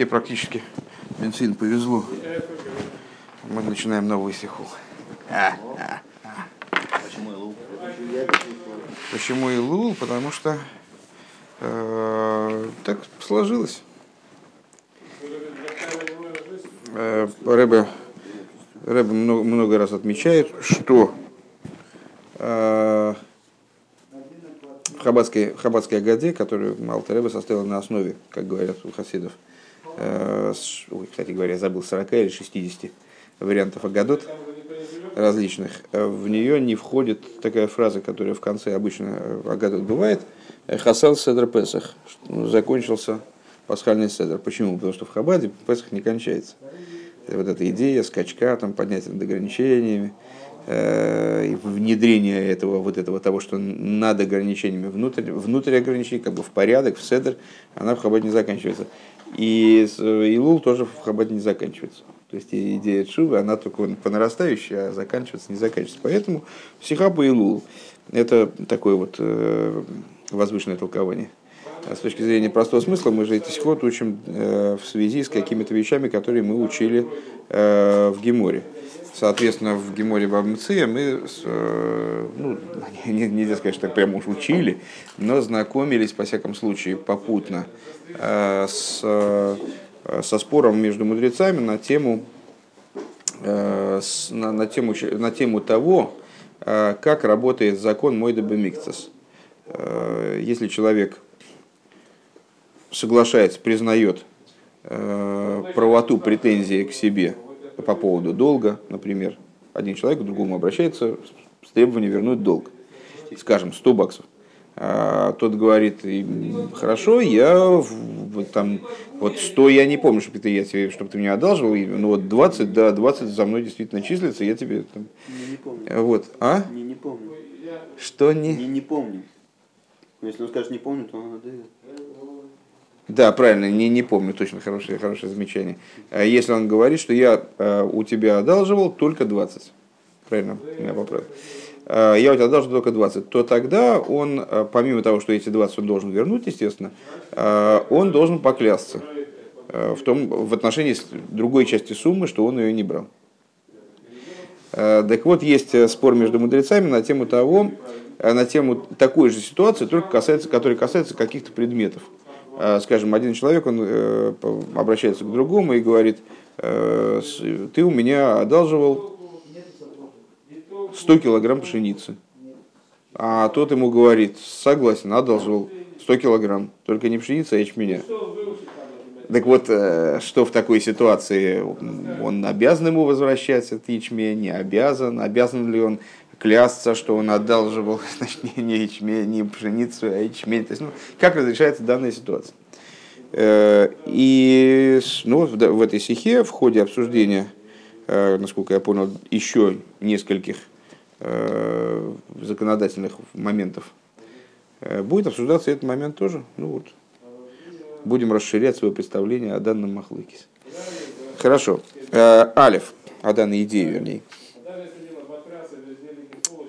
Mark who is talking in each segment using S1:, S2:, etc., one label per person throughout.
S1: Тебе практически бензин повезло. Мы начинаем новый сиху. А, а, а.
S2: Почему Илул?
S1: Почему Илул? Потому что э, так сложилось. Э, Рэбе, Рэбе много, много раз отмечает, что э, в Хабадской, в Хабадской Агаде, которую Малта Рэбе составил на основе, как говорят у хасидов, ой, кстати говоря, забыл, 40 или 60 вариантов Агадот различных, э, в нее не входит такая фраза, которая в конце обычно э, Агадот бывает, э, Хасал Седр Песах, ну, закончился пасхальный Седр. Почему? Потому что в Хабаде Песах не кончается. Вот эта идея скачка, там, поднятия над ограничениями, э, внедрение этого, вот этого того, что над ограничениями, внутрь, внутрь ограничений, как бы в порядок, в седр, она в Хабаде не заканчивается. И с- Илул тоже в Хабаде не заканчивается. То есть идея Чувы, она только по нарастающей, а заканчиваться не заканчивается. Поэтому Сиха по Илул – это такое вот э, возвышенное толкование. А с точки зрения простого смысла мы же эти сход учим э, в связи с какими-то вещами, которые мы учили э, в Геморе. Соответственно, в Геморе Бабмция мы, с, э, ну, не- нельзя сказать, что так прямо уж учили, но знакомились, по всяком случае, попутно э, с, э, со спором между мудрецами на тему, на, на тему, на тему того, как работает закон Мойда Бемикцес. Если человек соглашается, признает правоту претензии к себе по поводу долга, например, один человек к другому обращается с требованием вернуть долг, скажем, 100 баксов. А тот говорит, «И, м, хорошо, я вот там, вот 100 я не помню, чтобы ты, я тебе, чтобы ты мне одалживал, и, ну вот 20, да, 20 за мной действительно числится, я тебе там,
S2: Не, не помню.
S1: вот, а?
S2: Не, не помню.
S1: Что не?
S2: Не, не помню. Ну, Если он скажет не помню, то он отдает.
S1: Да, правильно, не, не помню точно, хорошее, хорошее замечание. А Если он говорит, что я э, у тебя одалживал только 20, правильно, меня поправил. Я у тебя одалживал только 20, то тогда он, э, помимо того, что эти 20 он должен вернуть, естественно, он должен поклясться в, том, в отношении другой части суммы, что он ее не брал. Так вот, есть э, спор между мудрецами на тему того, на тему такой же ситуации, только касается, которая касается каких-то предметов. Э, Скажем, один человек, он э, обращается к другому и говорит, э, ты у меня одалживал 100 килограмм пшеницы. А тот ему говорит, согласен, одалживал 100 килограмм, только не пшеница, а ячменя. Так вот, что в такой ситуации? Он обязан ему возвращать этот ячмень, не обязан? Обязан ли он клясться, что он одалживал, значит, не, ячмень, не пшеницу, а ячмень? То есть, ну, как разрешается данная ситуация? Э, И ну, в, этой стихе, в ходе обсуждения, э, насколько я понял, еще нескольких э, законодательных моментов, будет обсуждаться этот момент тоже. Ну вот, будем расширять свое представление о данном Махлыкисе. Хорошо. Алиф, о данной идее, вернее.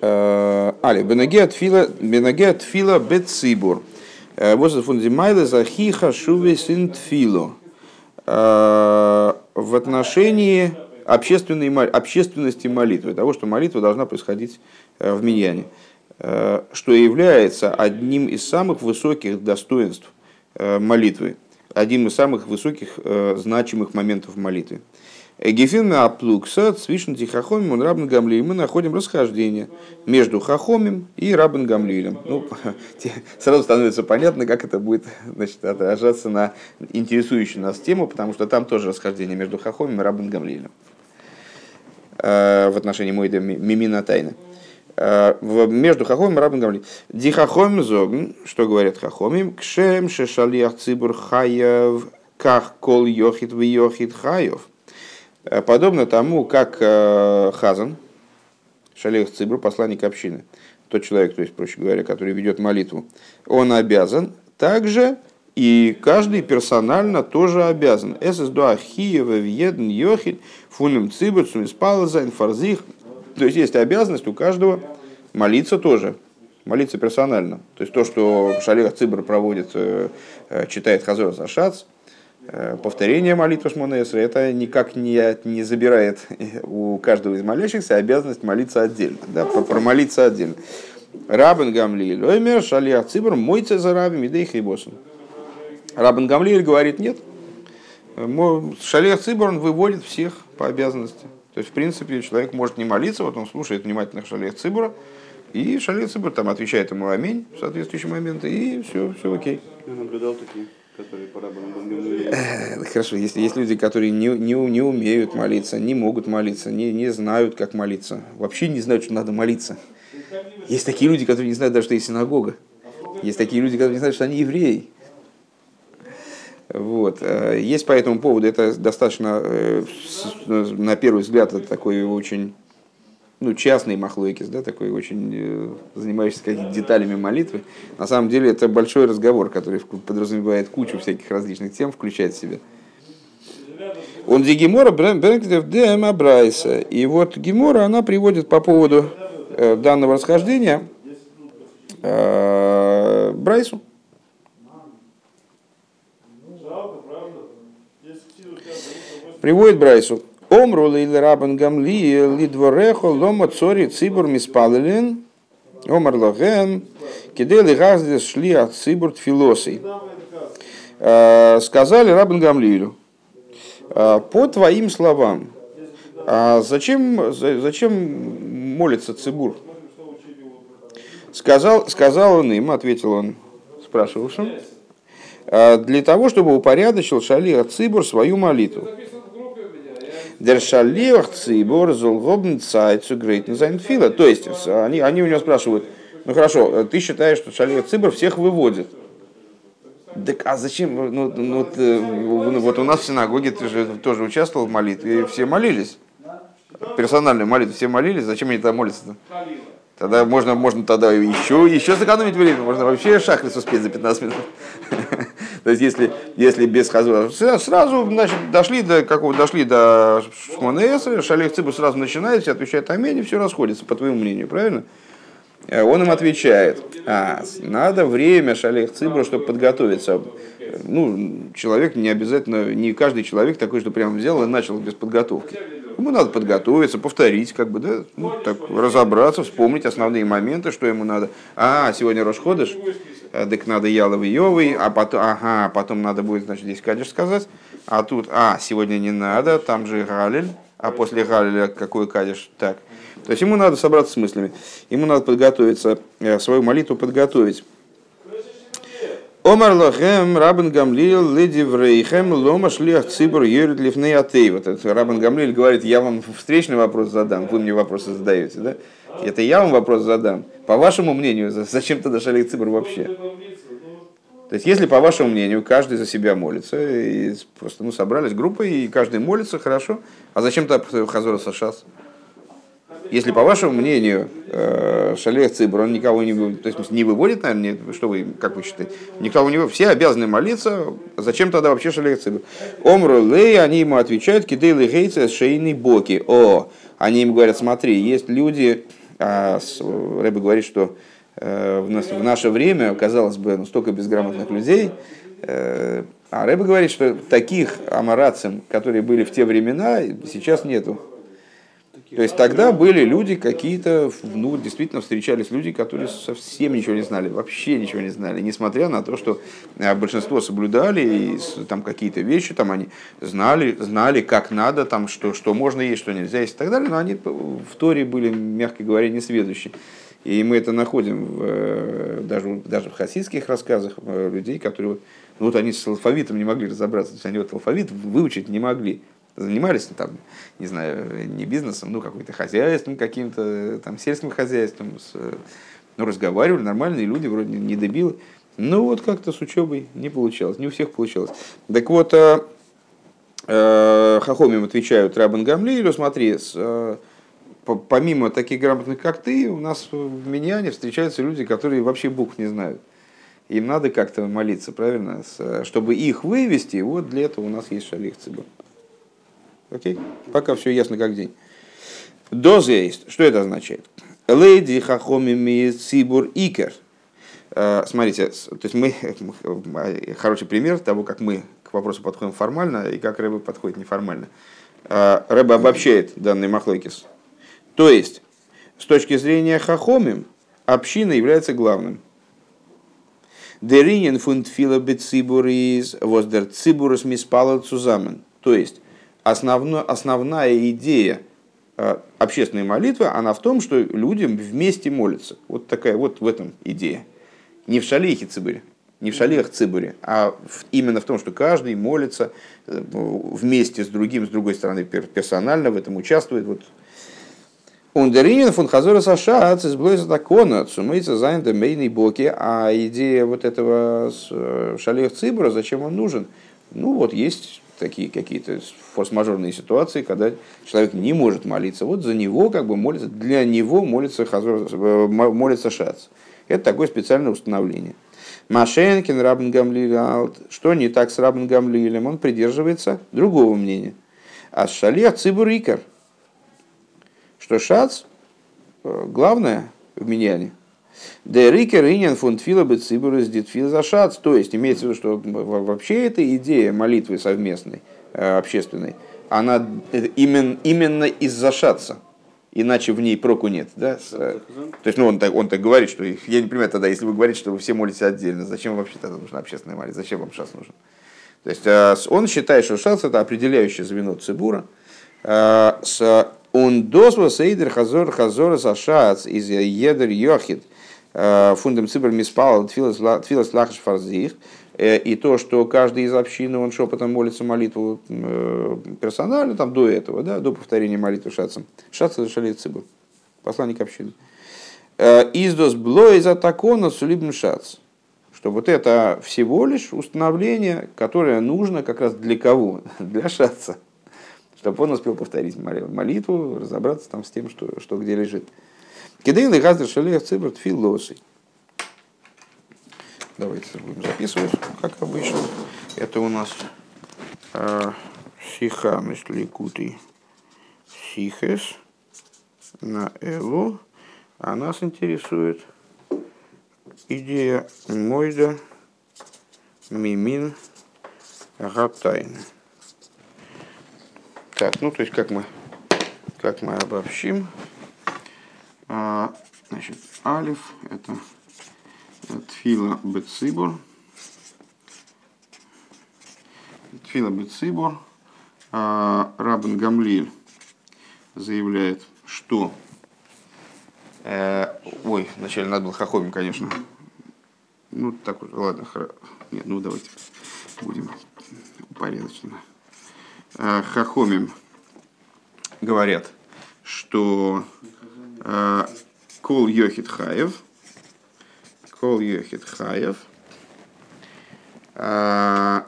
S1: Э, Алиф, Бенеге от фила, Бенеге от фила бецибур. Вот фундимайле захиха шуве син тфило. Э, В отношении общественной, общественности молитвы, того, что молитва должна происходить э, в миньяне, э, что является одним из самых высоких достоинств э, молитвы, одним из самых высоких э, значимых моментов молитвы. Гефин аплукса свишен тихохомим он рабн гамлием. Мы находим расхождение между хахомим и рабн гамлием. Ну, сразу становится понятно, как это будет значит, отражаться на интересующую нас тему, потому что там тоже расхождение между хахомим и рабн гамлием в отношении Мойда Мимина Тайны. Э, Между Хахомим и Рабин Гамли. Ди Хахомим зогн, что говорят Хахомим, кшем шешалиях цибур хаев, как кол йохит в йохит хаев. Э, Подобно тому, как э, Хазан, шалиях цибур, посланник общины, тот человек, то есть, проще говоря, который ведет молитву, он обязан также и каждый персонально тоже обязан. Эсэс дуа хиева вьедн йохит фунем цибур сумиспалзайн фарзих. То есть есть обязанность у каждого молиться тоже. Молиться персонально. То есть то, что Шалех Цибр проводит, э, читает Хазор Сашац, Э, повторение молитвы Шмонесра, это никак не, не забирает у каждого из молящихся обязанность молиться отдельно, да, промолиться отдельно. Рабен Гамлиэль, оймер шалиах цибр, мойце за рабами, да и хрибосом. Рабен Гамлиэль говорит, нет, шалиах цибр, он выводит всех по обязанности. То есть, в принципе, человек может не молиться, вот он слушает внимательно шалиах цибра, и шалиах цибр там отвечает ему аминь в соответствующий момент, и все, все окей.
S2: Я наблюдал такие
S1: э, Хорошо, если есть люди, которые не, не, не умеют молиться, не могут молиться, не, не знают, как молиться, вообще не знают, что надо молиться. Есть такие люди, которые не знают даже, что есть синагога. Есть такие люди, которые не знают, что они евреи. Вот. Э, есть по этому поводу, это достаточно, э, на первый взгляд, это такой очень ну, частный махлойкис, да, такой очень э, занимающийся какими-то деталями молитвы. На самом деле это большой разговор, который подразумевает кучу всяких различных тем, включает в себя. Он де Гемора Дем Абрайса. И вот Гемора, она приводит по поводу э, данного расхождения э, Брайсу. Приводит Брайсу. Омру лили рабан гамли лидворехо лома цори цибур миспалелин. Омар логен кидели газдес шли от цибур тфилосой. Э, сказали рабан гамлиилю, «Э, по твоим словам, а зачем, зачем молится цибур? Сказал, сказал он им, ответил он спрашивавшим, «Э, для того, чтобы упорядочил шалиах цибур свою молитву. Der Шалиах Цибор Зулгобн Цайцу Грейтен Зайнфила. То есть они, они у него спрашивают, ну хорошо, ты считаешь, что Шалиах Цибор всех выводит. Так а зачем? Ну, ну, ну, вот у нас в синагоге ты же тоже участвовал в молитве, и все молились. Персональную молитву все молились, зачем они тогда молятся-то? Тогда можно, можно тогда еще, еще сэкономить время, можно вообще шахрис успеть за 15 минут. То есть, если, если без хазура, сразу значит, дошли до какого дошли до Шмонеса, Шалих Цибу сразу начинает, все отвечает Аминь, и все расходится, по твоему мнению, правильно? Э, он им отвечает, а, надо время Шалих Цибру, чтобы подготовиться. Ну, человек не обязательно, не каждый человек такой, что прямо взял и начал без подготовки. Ему надо подготовиться, повторить, как бы, да, ну, так, разобраться, вспомнить основные моменты, что ему надо. А, сегодня расходишь, Э, так надо яловый йовый, а потом, ага, потом надо будет, значит, здесь кадиш сказать, а тут, а, сегодня не надо, там же галиль, а после галиля какой кадиш, так. То есть ему надо собраться с мыслями, ему надо подготовиться, э, свою молитву подготовить. Омар лохем рабен гамлил леди врейхем лома шлях цибур юрит лифней атей. Вот это рабен гамлил говорит, я вам встречный вопрос задам, вы мне вопросы задаете, да? Это я вам вопрос задам. По вашему мнению, зачем тогда шалик цибр вообще? То есть, если по вашему мнению каждый за себя молится, и просто ну, собрались группой, и каждый молится, хорошо, а зачем тогда Хазора Сашас? Если по вашему мнению э, Шалех Цибр, он никого не, то есть, не выводит, наверное, что вы, как вы считаете, никого не все обязаны молиться, зачем тогда вообще Шалех Цибр? Омру Лей, они ему отвечают, кидейлы гейцы шейный боки. О, они им говорят, смотри, есть люди, а Рэбе говорит, что э, в наше время, казалось бы, ну, столько безграмотных людей, э, а Рэбе говорит, что таких амарацим, которые были в те времена, сейчас нету. То есть тогда были люди какие-то, ну, действительно встречались люди, которые совсем ничего не знали, вообще ничего не знали, несмотря на то, что э, большинство соблюдали, и там какие-то вещи, там они знали, знали, как надо, там, что, что можно есть, что нельзя есть и так далее, но они в Торе были, мягко говоря, несведущие. И мы это находим в, э, даже, даже в хасидских рассказах э, людей, которые ну, вот они с алфавитом не могли разобраться, то есть они вот алфавит выучить не могли занимались, ну, там, не знаю, не бизнесом, ну, какой-то хозяйством каким-то, там, сельским хозяйством, с, ну, разговаривали, нормальные люди, вроде не дебилы. Ну, вот как-то с учебой не получалось, не у всех получалось. Так вот, э, э, Хахомим отвечают Рабан Гамлиилю, смотри, с, э, помимо таких грамотных, как ты, у нас в Миньяне встречаются люди, которые вообще букв не знают. Им надо как-то молиться, правильно? Чтобы их вывести, вот для этого у нас есть шалих цибур. Окей? Пока все ясно как день. Доза есть. Что это означает? Леди хахомими цибур икер. Э, смотрите, то есть мы, хороший пример того, как мы к вопросу подходим формально и как Рэбе подходит неформально. Э, Рэбе обобщает данный махлойкис. То есть, с точки зрения хахомим, община является главным. Деринен фунд фила бецибурис воздер цибурус миспала цузамен. То есть, основно, основная идея э, общественной молитвы, она в том, что людям вместе молятся. Вот такая вот в этом идея. Не в шалихе цибуре, не в шалихах цибуре, а в, именно в том, что каждый молится э, вместе с другим, с другой стороны, персонально в этом участвует. Вот. Ундеринин фун хазора сашац из блойза такона, цумейца занята мейной боки, а идея вот этого э, шалех цибура, зачем он нужен? Ну вот есть такие какие-то форс-мажорные ситуации, когда человек не может молиться. Вот за него как бы молится, для него молится, хазор, э, молится шац. Это такое специальное установление. Машенкин, Рабн Гамлиль, что не так с Рабн Гамлилем, он придерживается другого мнения. А шалех цибур икар, что шац э, главное в миньяне. Де рикер инин фунтфила бы цибур из дитфил за шац. То есть имеется в виду, что вообще эта идея молитвы совместной, э, общественной, она именно, именно из-за шаца иначе в ней проку нет. Да? То есть, ну, он так, он так говорит, что я не понимаю тогда, если вы говорите, что вы все молитесь отдельно, зачем вообще тогда нужна общественная молитва, зачем вам шас нужен? То есть, он считает, что шас это определяющее звено цибура. С он досва сейдер хазор хазор сашац из едер йохид фундам цибр миспал тфилас лахаш фарзих. Э, и то, что каждый из общины, он шепотом молится молитву э, персонально, там до этого, да, до повторения молитвы шацем. Шац это шалит цибу, посланник общины. Э, Издос бло из атакона сулибн шац. Что вот это всего лишь установление, которое нужно как раз для кого? Для шаца. Чтобы он успел повторить молитву, разобраться там с тем, что, что где лежит. Кидейн и газдер шалех цибр тфилосой. Давайте будем записывать, как обычно. Это у нас э, сиха мишликутый сихес на элу. А нас интересует идея мойда мимин гатайн. Так, ну то есть как мы, как мы обобщим. А, значит, алиф это Тфила Бецибор. Тфила Бецибор. А, Рабин Гамлиль заявляет, что... Э, ой, вначале надо было Хахомим, конечно. Ну, так вот, ладно, хра... Нет, ну давайте будем упорядоченно. Э, Хахомим говорят, что Кол Йохит Хаев – Кол Йохит Хаев. А,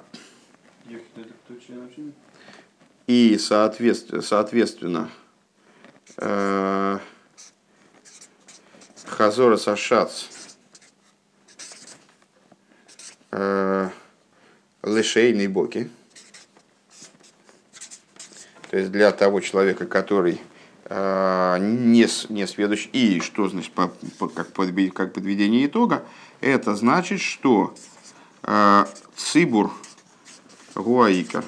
S1: и соответственно, соответственно а, Хазора Сашац а, Лишейный Боки. То есть для того человека, который не, не сведущий. И что значит, по, по, как, под, как подведение итога? Это значит, что э, цибур гуаикар,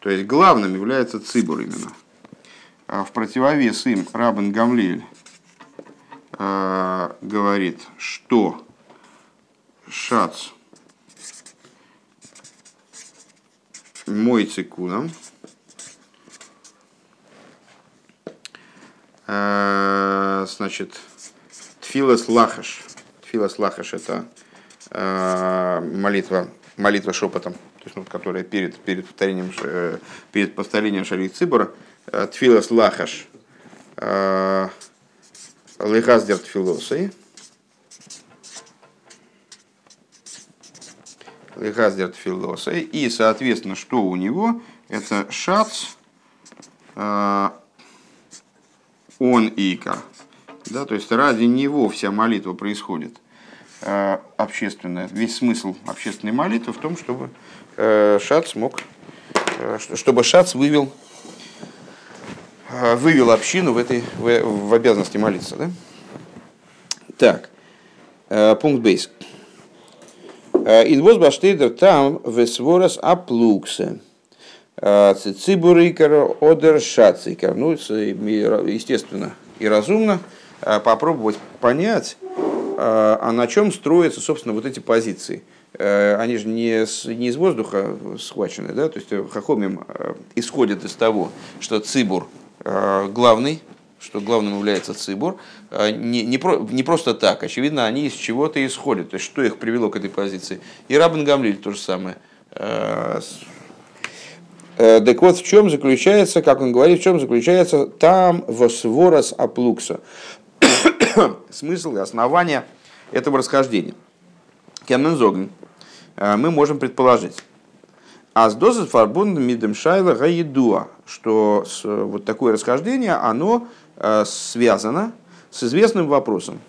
S1: то есть главным является цибур именно. А в противовес им Рабан Гамлиль э, говорит, что шац мой цикуном – значит, Тфилас Лахаш. Тфилас Лахаш это э, молитва, молитва шепотом, то есть, ну, которая перед, перед повторением, э, перед повторением Шарих Цибора. Тфилас Лахаш. Лехаздер Тфилосой. Лехаздер Тфилосой. И, соответственно, что у него? Это шац, он ика. Да, то есть ради него вся молитва происходит э, общественная. Весь смысл общественной молитвы в том, чтобы э, Шац мог, э, чтобы Шац вывел, вывел общину в, этой, в, в обязанности молиться. Да? Так, пункт бейс. Идвоз баштейдер там весворос аплуксе. Цибурикер одер шацикер. Ну, естественно и разумно попробовать понять, а на чем строятся, собственно, вот эти позиции. Они же не, с, не из воздуха схвачены, да? то есть Хахомим исходит из того, что Цибур главный, что главным является Цибур, не, не, про, не просто так, очевидно, они из чего-то исходят, то есть что их привело к этой позиции. И Рабан Гамлиль то же самое. Так вот, в чем заключается, как он говорит, в чем заключается там восворос аплукса. Смысл и основание этого расхождения. Кемнензоген мы можем предположить. А с дозой фарбунд мидем шайла гаидуа, что вот такое расхождение, оно связано с известным вопросом.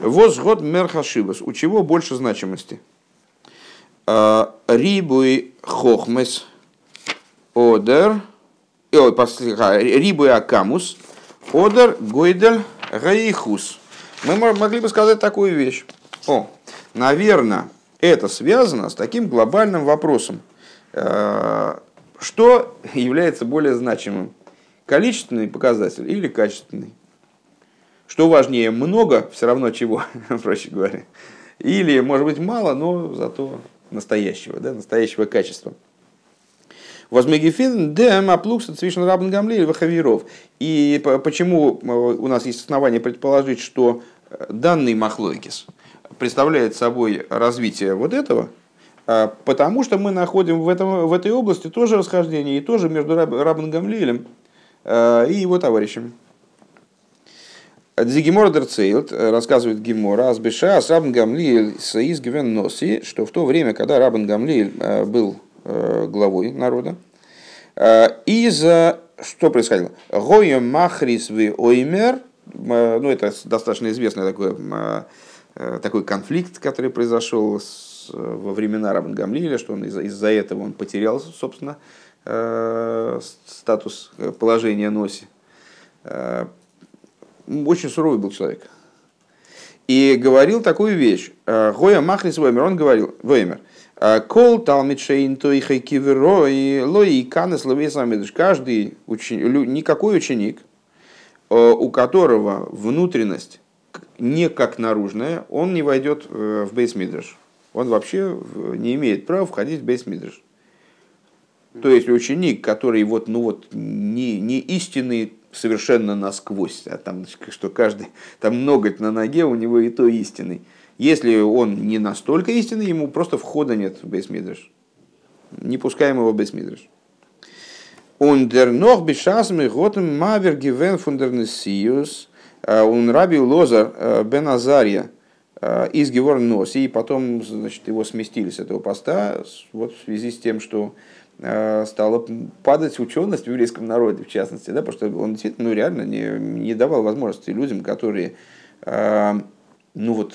S1: Возгод мерхашибас, у чего больше значимости? Рибуй хохмес одер, рибуй акамус, одер гойдель гаихус. Мы могли бы сказать такую вещь. О, наверное, это связано с таким глобальным вопросом. Что является более значимым? Количественный показатель или качественный? Что важнее, много все равно чего, проще говоря. Или, может быть, мало, но зато настоящего, да, настоящего качества. Возмегифин дем аплукса цвишн рабн гамлиль вахавиров. И почему э, у нас есть основания предположить, что э, данный махлойкис представляет собой развитие вот этого, э, потому что мы находим в, этом, в этой области тоже расхождение, и тоже между Рабан Гамлилем и его товарищами. Дзигимор Дерцейлд рассказывает Гимора, Азбеша, Рабан Гамлиэль Саиз Гвен Носи, что в то время, когда Рабан Гамлиэль был Э, главой народа. Э, и за что происходило? Гоя махрис вы оймер, э, ну это достаточно известный такой, такой конфликт, который произошел с, во времена Рабан Гамлиля, что он из- из-за этого он потерял, собственно, статус положения носи. Очень суровый был человек. И говорил такую вещь. Гоя Махрис Веймер, он говорил, Веймер – Э, кол талмитшейн тойхай киверо и лои канес ловесамидыш. Каждый ученик, никакой ученик, э, у которого внутренность не как наружная, он не войдет э, в бейсмидрш. Он вообще не имеет права входить в бейсмидрш. То есть ученик, который вот, ну вот, не, не истинный совершенно насквозь, а там, что каждый, там ноготь на ноге у него и то истинный если он не настолько истинный, ему просто входа нет в Бейсмидриш. Не пускаем его в Бейсмидриш. Он дер нох бешасмы готем мавер гивен фундернесиус. Он раби Лозар э, бен Азария э, из Гевор Носи, и потом значит, его сместили с этого поста вот в связи с тем, что э, стала падать ученость в еврейском народе, в частности, да, потому что он действительно ну, реально не, не давал возможности людям, которые ну вот,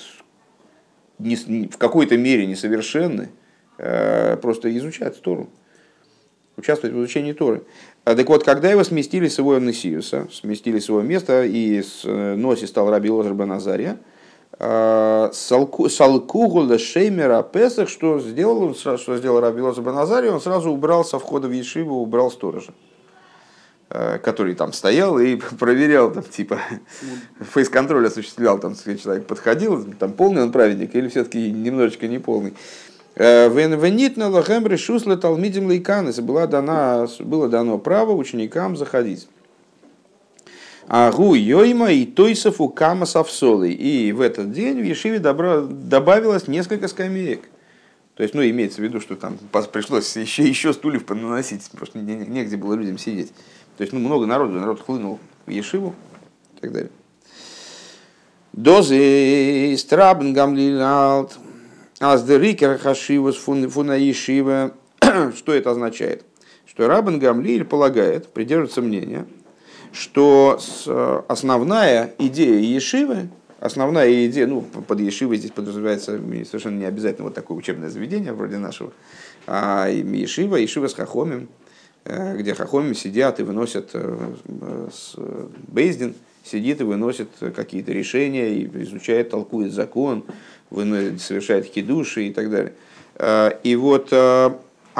S1: не, в какой-то мере несовершенны, э, просто изучать Тору, участвовать в изучении Торы. А так вот, когда его сместили с его Несиуса, сместили с его места, и с э, Носи стал Раби Лозер Баназария, э, Салкугула Шеймера Песах, что сделал он, что сделал Раби Лозер Баназария, он сразу убрал со входа в Ешиву, убрал сторожа. Э, который там стоял и проверял, там, типа, фейс-контроль осуществлял, там, человек подходил, там, полный он праведник или все-таки немножечко неполный. Э, Венвенитна лахем решусла талмидим лейканес. Было дано право ученикам заходить. Агу йойма и тойсов у кама совсолы. И в этот день в Ешиве добавилось несколько скамеек. То есть, ну, имеется в виду, что там пришлось еще, еще стульев понаносить, потому что негде было людям сидеть. То есть ну, много народу, народ хлынул в Ешиву и так далее. Дозы страбн гамлилалт. Аздерикер хашивас фуна Ешива. Что это означает? Что Рабан Гамлиль полагает, придерживается мнения, что основная идея Ешивы, основная идея, ну, под Ешивой здесь подразумевается совершенно не обязательно вот такое учебное заведение вроде нашего, а Ешива, Ешива с Хахомим, Э, где хахоми сидят и выносят э, с Бейздин сидит и выносит какие-то решения, и изучает, толкует закон, выносит, совершает хидуши и так далее. Э, и вот, э,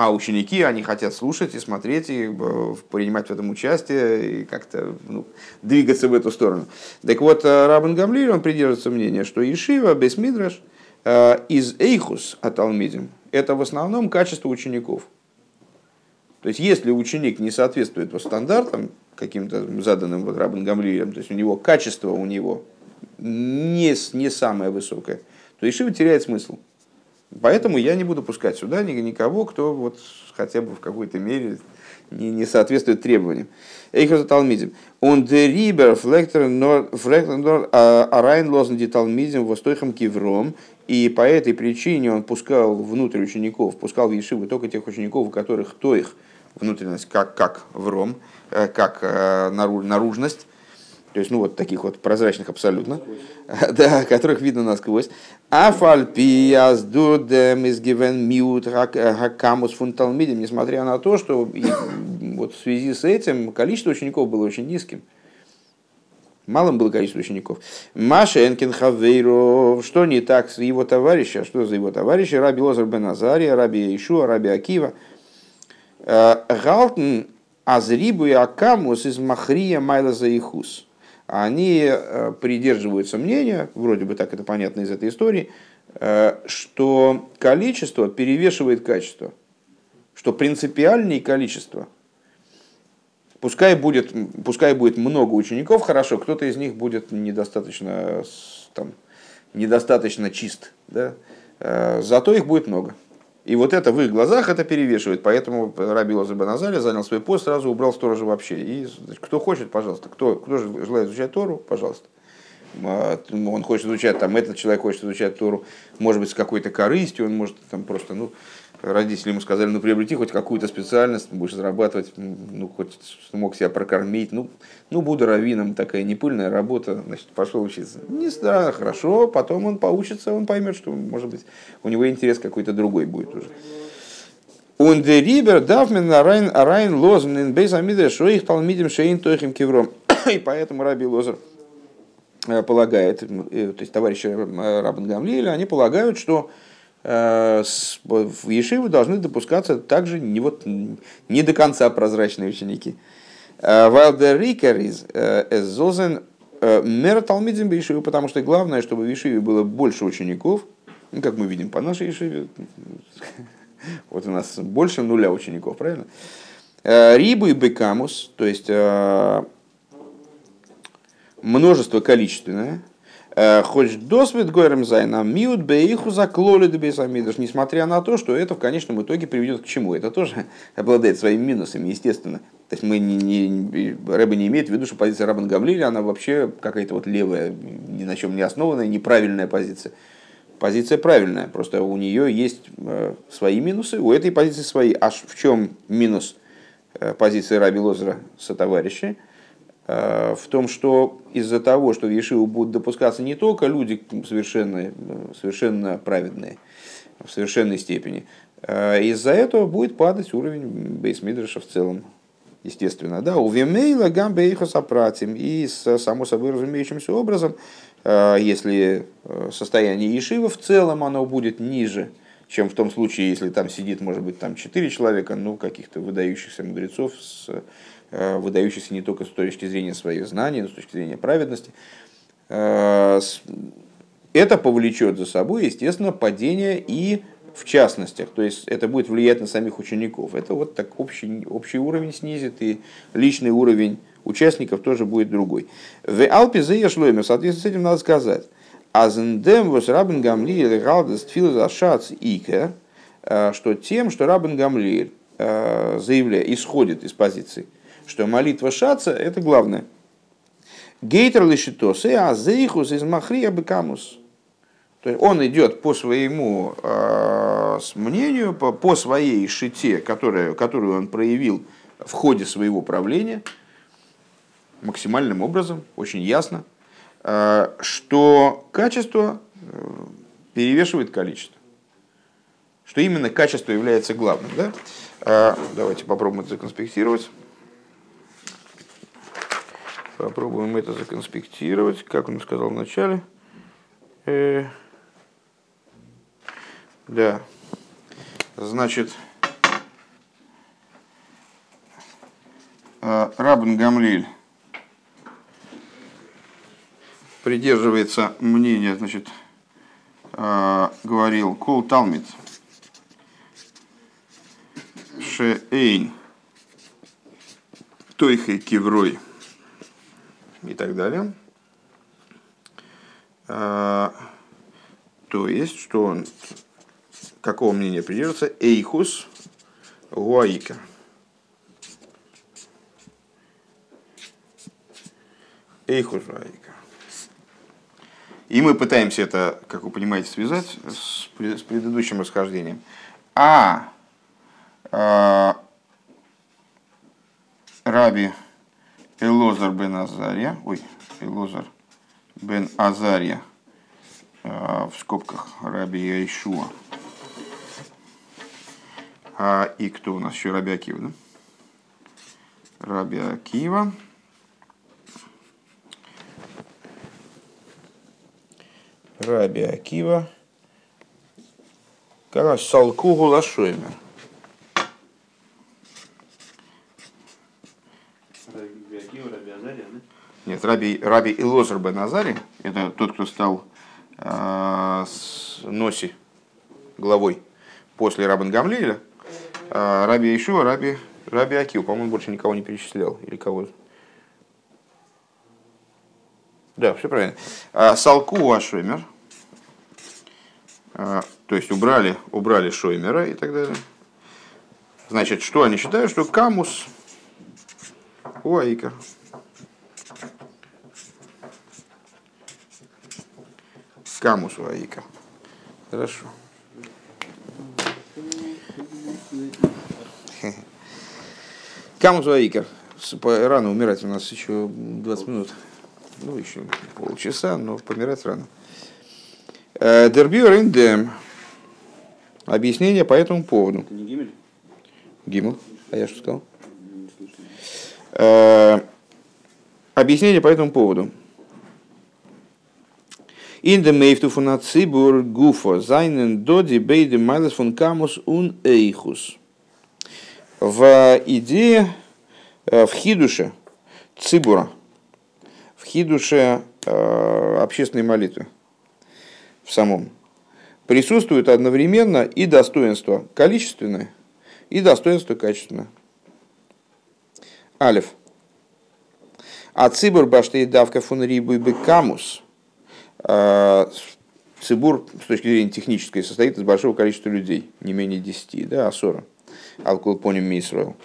S1: а ученики, они хотят слушать и смотреть, и э, принимать в этом участие, и как-то ну, двигаться в эту сторону. Так вот, Рабан Гамлиль, он придерживается мнения, что Ишива, Бесмидраш, из Эйхус от Алмидим, это в основном качество учеников. То есть, если ученик не соответствует по стандартам, каким-то заданным вот Рабан Гамлием, то есть у него качество у него не, не самое высокое, то Ишива теряет смысл. Поэтому я не буду пускать сюда никого, кто вот хотя бы в какой-то мере не, не соответствует требованиям. Эйхоза Талмидим. Он дерибер флектор нор арайн лозен Талмидим востойхам кивром. И по этой причине он пускал внутрь учеников, пускал в Ешивы только тех учеников, у которых то их внутренность как, как в ром, э, как э, наружность, то есть, ну, вот таких вот прозрачных абсолютно, да, которых видно насквозь. Афальпиас дудем из гивен миут хакамус фунталмидим, несмотря на то, что вот в связи с этим количество учеников было очень низким. Малым было количество учеников. Маша Энкин Хавейров, что не так с его товарища, что за его товарища, Раби Лозар Бен Азария, Раби Ишуа, Раби Акива. Э, Галтен Азрибу и Акамус из Махрия Майла Заихус они э, придерживаются мнения, вроде бы так это понятно из этой истории, э, что количество перевешивает качество, что принципиальнее количество. Пускай будет, пускай будет много учеников, хорошо, кто-то из них будет недостаточно, там, недостаточно чист, да? Э, зато их будет много. И вот это в их глазах это перевешивает. Поэтому Раби Лоза Баназари занял свой пост, сразу убрал сторожа вообще. И кто хочет, пожалуйста. Кто, кто желает изучать Тору, пожалуйста. А, он хочет изучать, там, этот человек хочет изучать Тору, может быть, с какой-то корыстью, он может там просто, ну, родители ему сказали, ну, приобрети хоть какую-то специальность, будешь зарабатывать, ну, хоть смог себя прокормить, ну, ну, буду раввином, такая непыльная работа, значит, пошел учиться. Не да, хорошо, потом он поучится, он поймет, что, может быть, у него интерес какой-то другой будет уже. Он рибер давмен арайн арайн лозен ин бейс амидре шоих талмидим шейн тохим кевром. И поэтому Раби Лозер э, полагает, э, то есть товарищи э, Рабан Гамлиеля, они полагают, что в Ешивы должны допускаться также не, вот, не до конца прозрачные ученики. Вайлдер Рикер из Эзозен Талмидзим Бешивы, потому что главное, чтобы в Ешиве было больше учеников, ну, как мы видим по нашей Ешиве, вот у нас больше нуля учеников, правильно? Э, Рибу и Бекамус, то есть э, множество количественное, Э, Хоть досвид горем зайна миут бейху заклоли бейсамидаш, несмотря на то, что это в конечном итоге приведет к чему? Это тоже обладает своими минусами, естественно. То есть мы не, не, Рэба не имеет в виду, что позиция Рабан Гамлиля, она вообще какая-то вот левая, ни на чем не основанная, неправильная позиция. Позиция правильная, просто у нее есть э, свои минусы, у этой позиции свои. Аж в чем минус э, позиции Раби Лозера со товарищей? Э, в том, что из-за того, что в Ешиву будут допускаться не только люди совершенно, совершенно праведные, в совершенной степени, э, из-за этого будет падать уровень бейсмидраша в целом. Естественно, да, у Вимейла гамбе сапратим и само собой разумеющимся образом, э, если состояние Ешива в целом оно будет ниже, чем в том случае, если там сидит, может быть, там четыре человека, ну, каких-то выдающихся мудрецов с Э, выдающийся не только с точки зрения своих знаний, но с точки зрения праведности, э, это повлечет за собой, естественно, падение и в частностях. То есть это будет влиять на самих учеников. Это вот так общий, общий уровень снизит, и личный уровень участников тоже будет другой. В Алпе шлойме, соответственно, с этим надо сказать. Азендем вос рабен гамлиэль галдес тфилзашац икер, э, что тем, что рабен гамлиэль заявляет, исходит из позиции – что молитва шаца – это главное. Гейтер лишитосы, а зейхус из махрия бекамус. То есть он идет по своему э, мнению, по, по своей шите, которая, которую он проявил в ходе своего правления, максимальным образом, очень ясно, э, что качество э, перевешивает количество. Что именно качество является главным. Да? Э, давайте попробуем это законспектировать. Попробуем это законспектировать, как он сказал в начале. Э, да. Значит, э, Рабн Гамлиль придерживается мнения, значит, э, говорил Кул Талмит Шеэйн Тойхей Киврой и так далее. А, то есть, что он, какого мнения придерживается? Эйхус Гуаика. Эйхус Гуаика. И мы пытаемся это, как вы понимаете, связать с, с предыдущим расхождением. А, а Раби Элозар бен Азария, ой, Элозар бен Азария, в скобках Раби Яишуа. А, и кто у нас еще? Раби Акива, да? Раби Акива. Раби Акива. Раз Салкугу Лашоймер. Нет, Раби, Раби Илозер бен Азари, это тот, кто стал э, с Носи главой после Рабан Гамлиля. Э, Раби Ишуа, Раби, Раби Акил, по-моему, больше никого не перечислял. Или кого Да, все правильно. А, Салку Ашоймер, а, то есть убрали, убрали Шоймера и так далее. Значит, что они считают? Что Камус Уаикер. Камус Ваика. Хорошо. Камус Ваикер. Рано умирать, у нас еще 20 минут. Ну, еще полчаса, но помирать рано. Э, Дербио Рендем. Объяснение по этому поводу.
S2: Это не Гимель?
S1: Гимл. А я что сказал? Э, объяснение по этому поводу. Von Atzibur Гуфо, seinen доди бейде майлес фон камус ун эйхус. В идее, в хидуше цибура, в хидуше общественной молитвы, в самом, присутствует одновременно и достоинство количественное, и достоинство качественное. Алиф. А цибур башты давка фун рибу и камус – а, Цибур с точки зрения технической состоит из большого количества людей, не менее 10, да, асора. Алкулпоним Мисроил.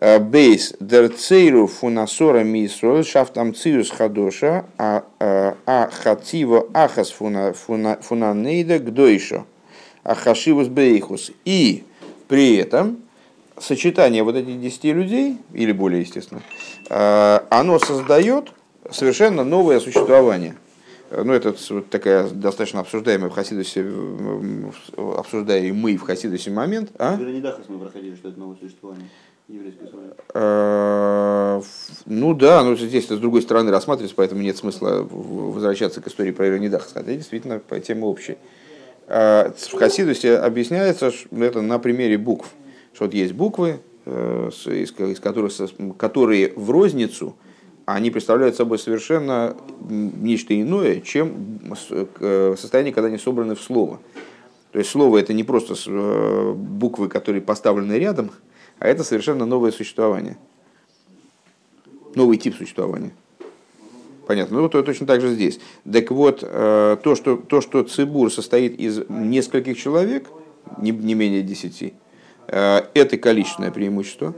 S1: А, бейс дерцейру фунасора Мисроил шафтам циус хадоша а, а хативо ахас фунанейда гдойшо ахашивус бейхус. И при этом сочетание вот этих 10 людей, или более естественно, оно создает совершенно новое существование – ну, это вот такая достаточно обсуждаемая в Хасидусе, обсуждаемый в Хасидусе момент.
S2: А? В Веронидахас мы проходили, что это новое существование.
S1: А, ну да, но здесь с другой стороны рассматривается, поэтому нет смысла возвращаться к истории про Иронидахас, хотя действительно по теме общей. А, в Хасидусе объясняется что это на примере букв, что вот есть буквы, э, из которых, которые в розницу они представляют собой совершенно нечто иное, чем э, состояние, когда они собраны в слово. То есть слово это не просто э, буквы, которые поставлены рядом, а это совершенно новое существование. Новый тип существования. Понятно. Ну, вот точно так же здесь. Так вот, э, то, что, то, что цибур состоит из нескольких человек, не, не менее десяти, это количественное преимущество.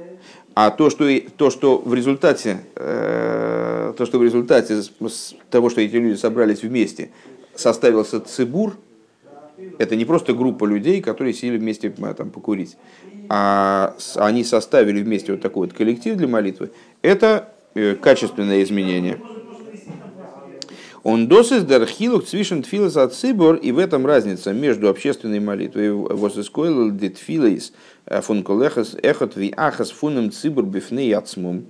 S1: А то, что, то, что в результате, э, то, что в результате того, что эти люди собрались вместе, составился цибур, это не просто группа людей, которые сели вместе э, там, покурить, а они составили вместе вот такой вот коллектив для молитвы, это э, качественное изменение. Он досыс дархилук цвишен тфилас от цибор, и в этом разница между общественной молитвой возыскойл дитфилейс фун колехас эхот ви ахас фунем цибор бифней ацмум.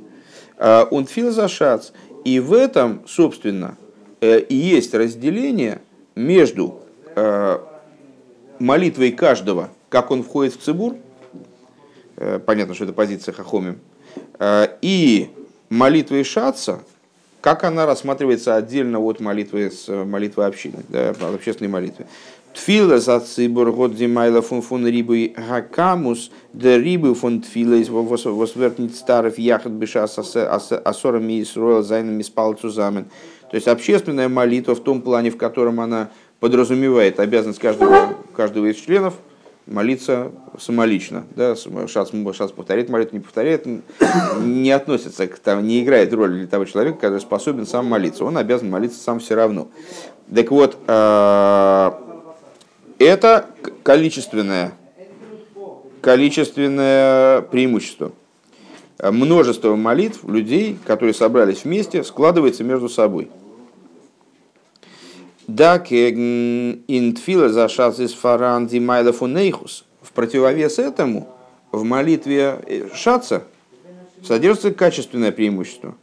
S1: Он филзашац. И в этом, собственно, и есть разделение между молитвой каждого, как он входит в цибур, понятно, что это позиция Хахомим, и молитвой Шаца, как она рассматривается отдельно от молитвы, с молитвы общины, да, общественной молитвы. Тфила за цибур год димайла фун фун рибы гакамус, да рибы фун тфила из восвертнит старов яхат беша асорами Исруэл зайнами спал цузамен. То есть общественная молитва в том плане, в котором она подразумевает обязанность каждого, каждого из членов молиться самолично. Да? Шац, шац повторяет молитву, не повторяет, не относится к там, не играет роль для того человека, который способен сам молиться. Он обязан молиться сам все равно. Так вот, э, это количественное, количественное преимущество. Множество молитв людей, которые собрались вместе, складывается между собой. Так интфила за шац из фаран димайлафунейхус. В противовес этому в молитве э, шаца содержится качественное преимущество.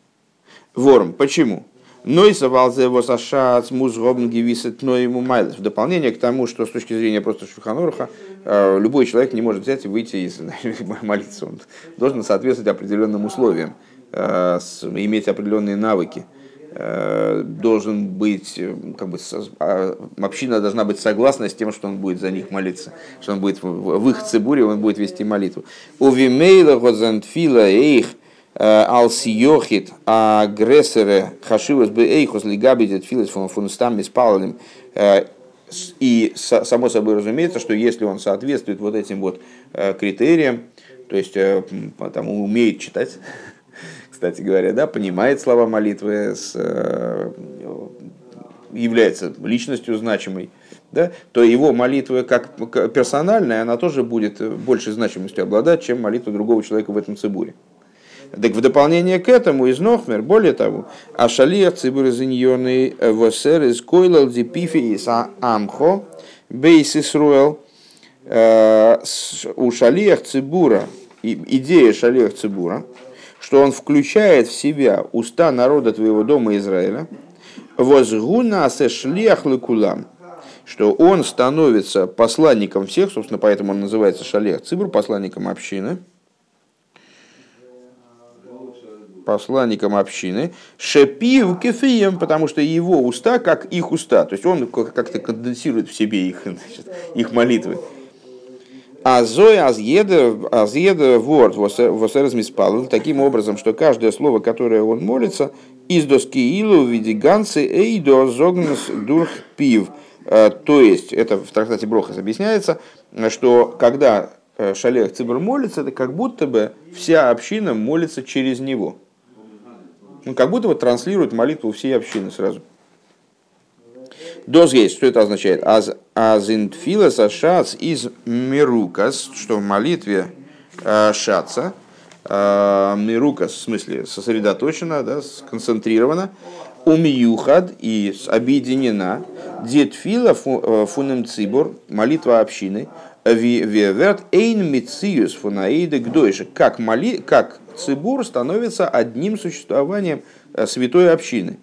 S1: Ворм. Почему? Нойса валзе восашац музгобн гивисет ему майлес. В дополнение к тому, что с точки зрения просто Шуханорха, э, любой человек не может взять и выйти из молиться. Он должен соответствовать определенным условиям, э, иметь определенные навыки. Э, должен быть, э, как бы, а, община должна быть согласна с тем, что он будет за них молиться, что он будет в их цибуре, он будет вести молитву. У Вимейла Годзантфила Эйх э, Алсиохит агрессоры Хашивас бы Эйхос Лигабидет Филес Фунстам Беспалым и само собой разумеется, что если он соответствует вот этим вот критериям, то есть потому умеет читать, кстати говоря, да, понимает слова молитвы, с, э, является личностью значимой, да, то его молитва как персональная, она тоже будет большей значимостью обладать, чем молитва другого человека в этом цибуре. Так в дополнение к этому из Нохмер, более того, Ашалиях цибур из иньоны восер из койлал дипифи из амхо бейс Исруэл э, у Шалиях цибура, идея Шалиях цибура, что он включает в себя уста народа твоего дома Израиля, возгуна шлях лыкулам, что он становится посланником всех, собственно, поэтому он называется Шалех Цибр, посланником общины, посланником общины, шепив кефием, потому что его уста как их уста, то есть он как-то конденсирует в себе их, значит, их молитвы. А зой азъеда ворд восерзмиспал таким образом, что каждое слово, которое он молится, из доски илу в виде ганцы эйдо зогнус дурх пив. А, то есть, это в трактате Брохас объясняется, что когда э, Шалех Цибр молится, это как будто бы вся община молится через него. Ну, как будто бы транслирует молитву всей общины сразу. Доз есть, что это означает? Аз, азинтфилас ашац из мирукас, что в молитве э, шаца, э, мирукас, в смысле сосредоточена, да, сконцентрирована, умиюхад и объединена, детфила э, фунем цибор, молитва общины, верт эйн мициюс фунаида гдойши, как, моли, как цибур становится одним существованием святой общины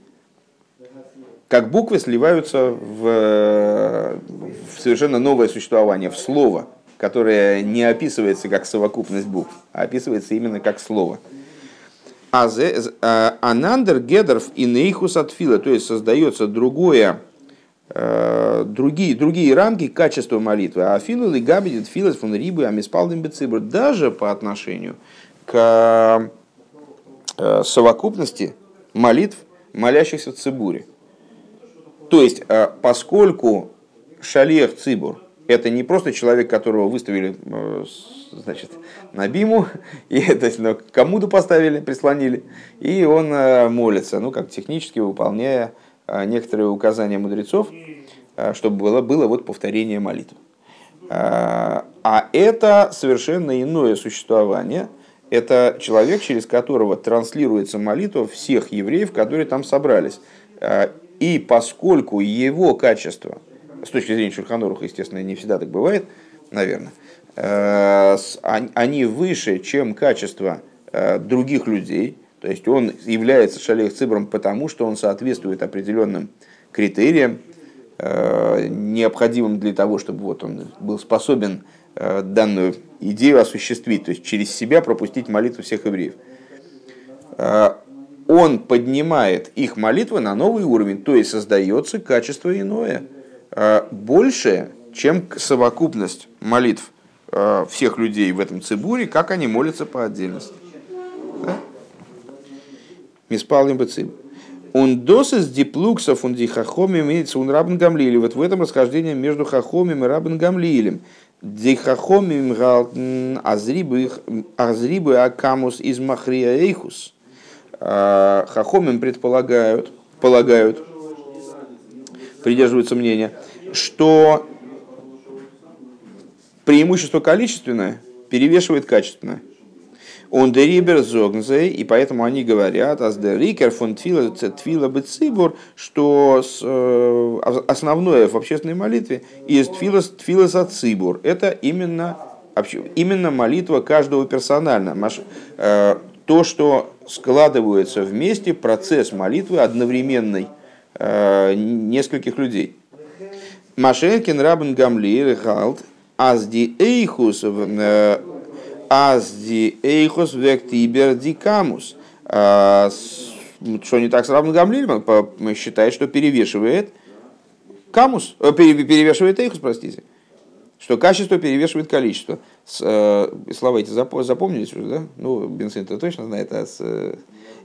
S1: как буквы сливаются в, в совершенно новое существование, в слово, которое не описывается как совокупность букв, а описывается именно как слово. А Анандер Гедерф и Нейхус от Фила, то есть создается другое, э, другие, другие рамки качества молитвы. А Филу и Габидит Филас фон Рибы Амиспалдем Бецибр даже по отношению к э, совокупности молитв, молящихся в Цибуре. То есть, э, поскольку Шалех Цибур – это не просто человек, которого выставили э, значит, на биму, и это ну, кому-то поставили, прислонили, и он э, молится, ну, как технически выполняя некоторые указания мудрецов, чтобы было, было вот повторение молитв. А это совершенно иное существование. Это человек, через которого транслируется молитва всех евреев, которые там собрались. И поскольку его качество, с точки зрения Шульханоруха, естественно, не всегда так бывает, наверное, э, они выше, чем качество э, других людей, То есть он является шалех цибром потому, что он соответствует определенным критериям, э, необходимым для того, чтобы вот он был способен данную идею осуществить, то есть через себя пропустить молитву всех евреев. Э, он поднимает их молитвы на новый уровень, то есть создается качество иное, большее, чем совокупность молитв всех людей в этом цибуре, как они молятся по отдельности. Да? Миспалим бециб. Он досыс диплуксов он дихахоми имеется он рабн гамлили. Вот в этом расхождение между хахомим и рабн гамлилем. Дихахомим азрибы акамус из махрия эйхус. А, хахомим предполагают, полагают, придерживаются мнения, что преимущество количественное перевешивает качественное. Он дерибер зогнзе, и поэтому они говорят, аз дерикер фон твила твила бецибур, что э, основное в общественной молитве из твила твила за цибур. Это именно, именно молитва каждого персонально. Э, то, что складывается вместе процесс молитвы одновременной э, нескольких людей. Машенкин Рабен Гамлир Галт Азди Эйхус Азди эйхос вектибер дикамус. А, что не так с равным Гамлилем? Считает, что перевешивает камус, э, перевешивает эйхус, простите. Что качество перевешивает количество. Э, слова эти запомнились уже, да? Ну, Бенсин то точно знает. А с э,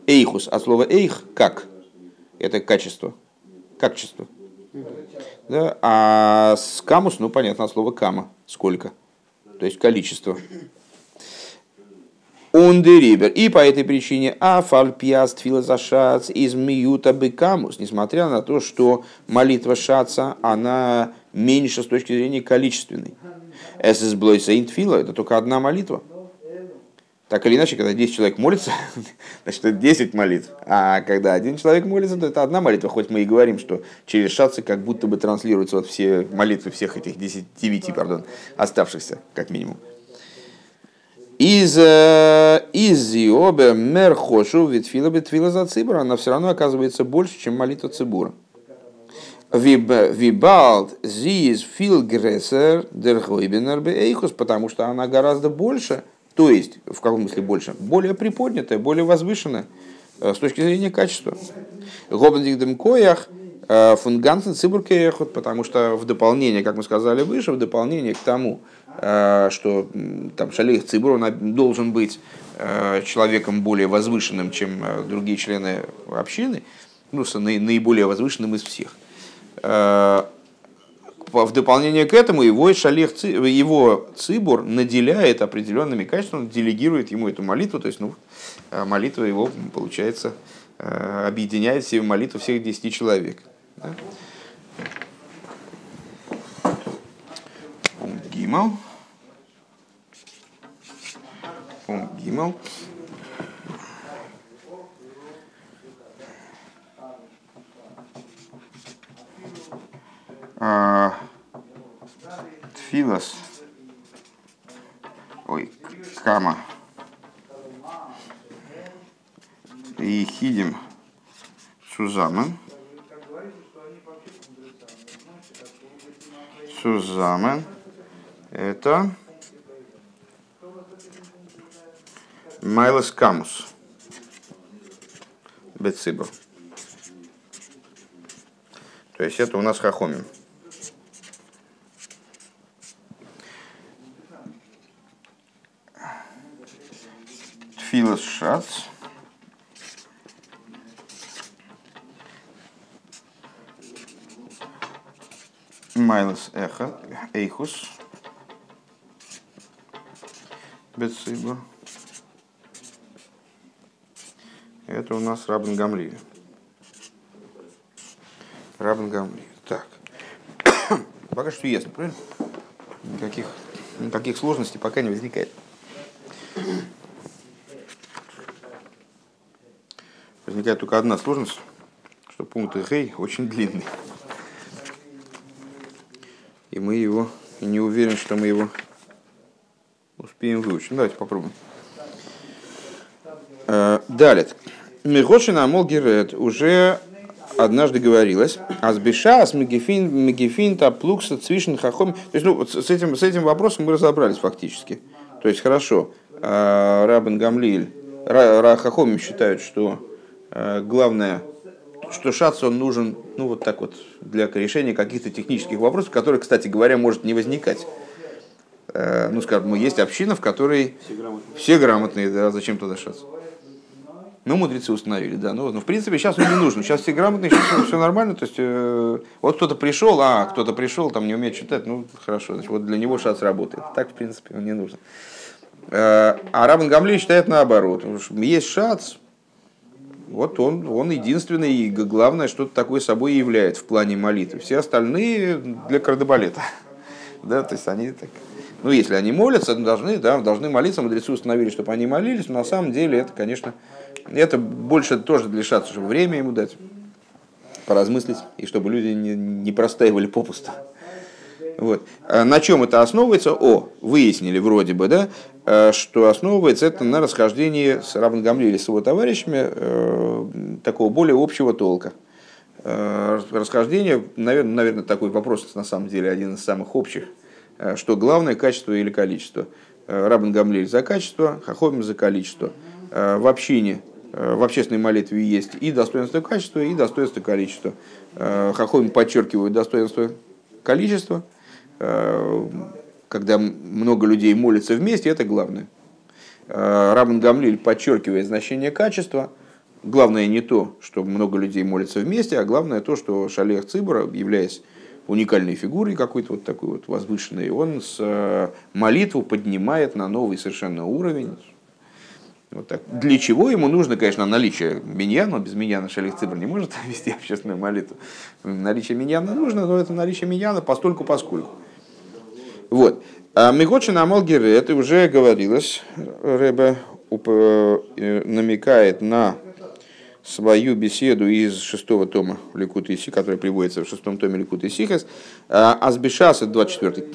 S1: эйхус, от слова эйх – как? Это качество. Качество. Да? А с камус, ну, понятно, слово кама. Сколько? То есть количество. Ундерибер. И по этой причине афальпиаст филозашац из миюта бекамус, несмотря на то, что молитва шаца, она меньше с точки зрения количественной. Эсэс блой фила, это только одна молитва. Так или иначе, когда 10 человек молится, значит, это 10 молитв. А когда один человек молится, то это одна молитва. Хоть мы и говорим, что через шацы как будто бы транслируются вот все молитвы всех этих 10, 9 пардон, оставшихся, как минимум. Из э, из Иобе мерхошу витфила битфила за цибура, она все равно оказывается больше, чем молитва цибура. Вибалд зиз фил грессер дерхойбенер бейхус, потому что она гораздо больше, то есть, в каком смысле больше, более приподнятая, более возвышенная э, с точки зрения качества. Гобндик коях э, фунгансен цибуркеехот, потому что в дополнение, как мы сказали выше, в дополнение к тому, Э, что там Шалих Цибур он должен быть человеком более возвышенным, чем другие члены общины, ну, наиболее возвышенным из всех. В дополнение к этому его шалех, его цибур наделяет определенными качествами, делегирует ему эту молитву, то есть ну, молитва его, получается, объединяет все молитвы всех десяти человек. Да? Гимал. Пункт Гимал. Тфилос. Ой, Кама. И Хидим Сузамен. Сузамен. Это Майлос Камус. Бецибр. То есть это у нас хахомим. Тфилос шац. Майлос эхо. Эйхус. Бецибр. Это у нас Рабан Гамли. Рабан Гамли. Так. Пока что ясно, правильно? Никаких, никаких сложностей пока не возникает. Возникает только одна сложность, что пункт Хей очень длинный. И мы его, и не уверен, что мы его успеем выучить. Давайте попробуем. Э, Далее. Михошина Амолгерет уже однажды говорилось, а с Мегефин, Мегефинта, Плукса, Цвишен, Хахом. То есть, ну, с этим, с этим вопросом мы разобрались фактически. То есть, хорошо, э, Рабен Гамлиль, Рахахомим считают, что главное, что шац он нужен, ну, вот так вот, для решения каких-то технических вопросов, которые, кстати говоря, может не возникать. Э, ну, скажем, есть община, в которой
S2: Все грамотные.
S1: все грамотные, да, зачем туда шац? Ну, мудрецы установили, да. Ну, ну, в принципе, сейчас он не нужен. Сейчас все грамотные, сейчас все, нормально. То есть, э, вот кто-то пришел, а кто-то пришел, там не умеет читать, ну, хорошо, значит, вот для него шац работает. Так, в принципе, он не нужен. Э, а Рабан Гамлей считает наоборот. Есть шац, вот он, он единственный и главное, что-то такое собой является в плане молитвы. Все остальные для кардебалета. Да, то есть они так, ну, если они молятся, должны, да, должны молиться, мудрецы установили, чтобы они молились, но на самом деле это, конечно, это больше тоже для шаца, чтобы время ему дать, поразмыслить, и чтобы люди не, не простаивали попусто. Вот. А На чем это основывается? О, выяснили вроде бы, да, э, что основывается это на расхождении с Рабан Гамли или с его товарищами э, такого более общего толка. Э, Расхождение, наверное, наверное, такой вопрос на самом деле один из самых общих, что главное качество или количество. Рабан Гамлель за качество, Хахомим за количество. В общине, в общественной молитве есть и достоинство качества, и достоинство количества. Хахомим подчеркивают достоинство количества, когда много людей молятся вместе, это главное. Э, Рабан Гамлиль подчеркивает значение качества. Главное не то, что много людей молятся вместе, а главное то, что Шалех Цибора, являясь уникальной фигурой какой-то вот такой вот возвышенной, он с э, молитву поднимает на новый совершенно уровень. Вот так. Для чего ему нужно, конечно, наличие миньяна, без миньяна Шалих Цибр не может вести общественную молитву. Наличие миньяна нужно, но это наличие миньяна постольку поскольку. Вот. А Мигочина Амалгире, это уже говорилось, Рэбе э, намекает на свою беседу из шестого тома Ликут Иси, которая приводится в шестом томе Ликут Исихас, Азбишас, это 24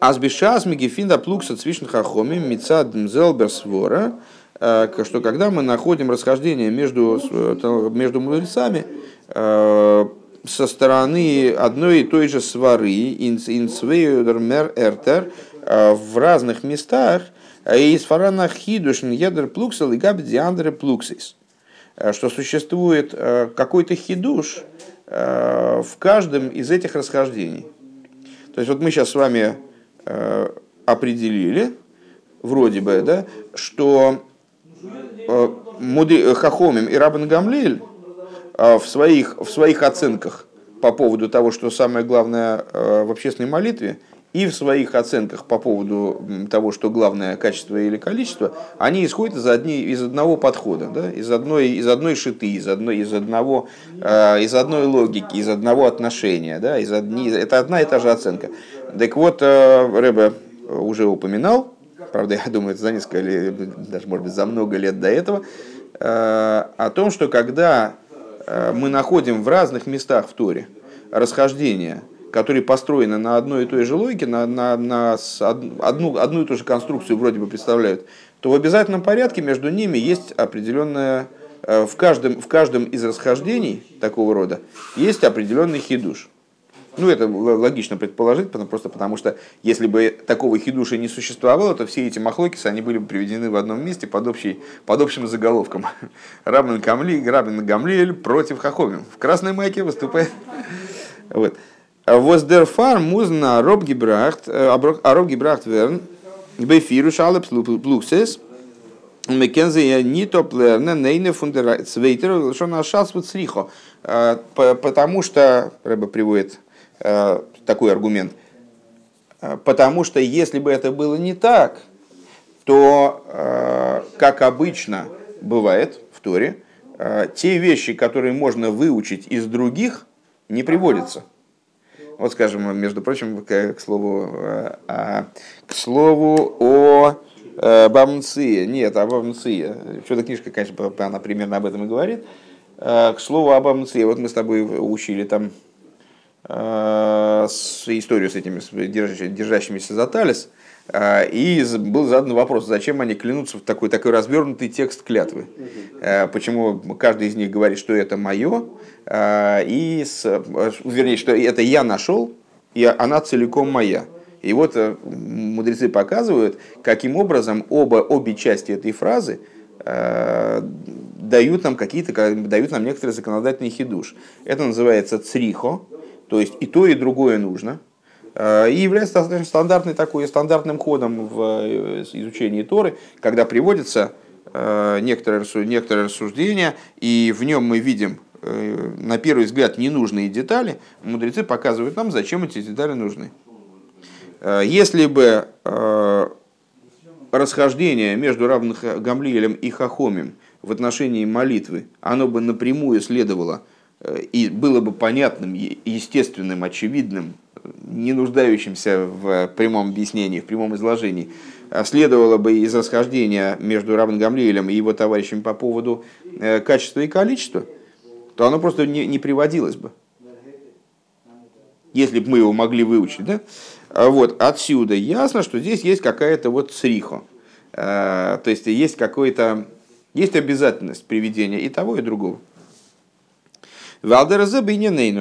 S1: Азбишас Мегефинда Плукса Цвишн Хахоми Мицад Мзелберсвора, что когда мы находим расхождение между, э, между мудрецами э, со стороны одной и той же свары, инсвейдермер эртер, э, в разных местах, из фарана хидушн ядер плуксел и габ плуксис, Э, что существует э, какой-то хидуш э, в каждом из этих расхождений. То есть вот мы сейчас с вами э, определили, вроде бы, да, что э, Муди- Хахомим и Рабан Гамлиль э, в своих, в своих оценках по поводу того, что самое главное э, в общественной молитве, и в своих оценках по поводу того, что главное качество или количество, они исходят из, одни, из одного подхода, да? из, одной, из одной шиты, из, одной, из, одного, э, из одной логики, из одного отношения. Да? Из одни, это одна и та же оценка. Так вот, э, Рэбе уже упоминал, правда, я думаю, это за несколько лет, даже, может быть, за много лет до этого, э, о том, что когда мы находим в разных местах в Торе расхождения, которые построены на одной и той же логике, на, на, на одну, одну и ту же конструкцию вроде бы представляют, то в обязательном порядке между ними есть определенная, э, в каждом, в каждом из расхождений такого рода есть определенный хидуш. Ну, это логично предположить, потому- просто потому что если бы такого хидуша не существовало, то все эти махлокисы, они были бы приведены в одном месте под, общий, под общим заголовком. Рабин Камли, Рабин Гамлиэль против Хахомим. В красной майке выступает. Вот. Воздерфар музна роб гибрахт, а роб гибрахт верн, бефиру шалеп плуксес, Мекензе я не топлерна, нейне фундера цвейтер, что на шас вот срихо. Э, по- Потому что, Рэба приводит э, такой аргумент, э, потому что если бы это было не так, то, э, как обычно бывает в Торе, э, те вещи, которые можно выучить из других, не приводятся. Вот, скажем, между прочим, к, к слову, э, а, к слову о э, Бамнции. Нет, о Бамнции. Что-то книжка, конечно, она примерно об этом и говорит. Э, К слову о Бамнции. Вот мы с тобой учили там э, историю с этими с держащи- держащимися за талис. А, и был задан вопрос, зачем они клянутся в такой, такой развернутый текст клятвы. А, почему каждый из них говорит, что это мое, и, с, вернее, что это я нашел, и она целиком моя. И вот э, мудрецы показывают, каким образом оба, обе части этой фразы дают нам какие-то, дают нам некоторые законодательные хидуш. Это называется црихо, то есть и то, и другое нужно. Э, и является стандартной такой, стандартным ходом в э, изучении Торы, когда приводится э, некоторое, некоторое рассуждение, и в нем мы видим на первый взгляд ненужные детали, мудрецы показывают нам, зачем эти детали нужны. Если бы расхождение между равных Гамлиелем и Хахомим в отношении молитвы, оно бы напрямую следовало и было бы понятным, естественным, очевидным не нуждающимся в прямом объяснении, в прямом изложении, а следовало бы из расхождения между Равен Гамлиэлем и его товарищами по поводу э, качества и количества, то оно просто не, не приводилось бы. Если бы мы его могли выучить. Да? А вот, отсюда ясно, что здесь есть какая-то вот срихо. Э, то есть есть какой-то есть обязательность приведения и того, и другого.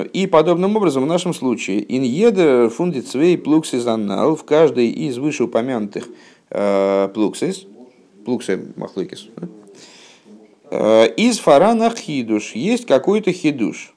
S1: И подобным образом в нашем случае инъедер фундит свей плуксис аннал в каждой из вышеупомянутых э, плуксис, плуксы махлыкис, э, из фарана хидуш есть какой-то хидуш.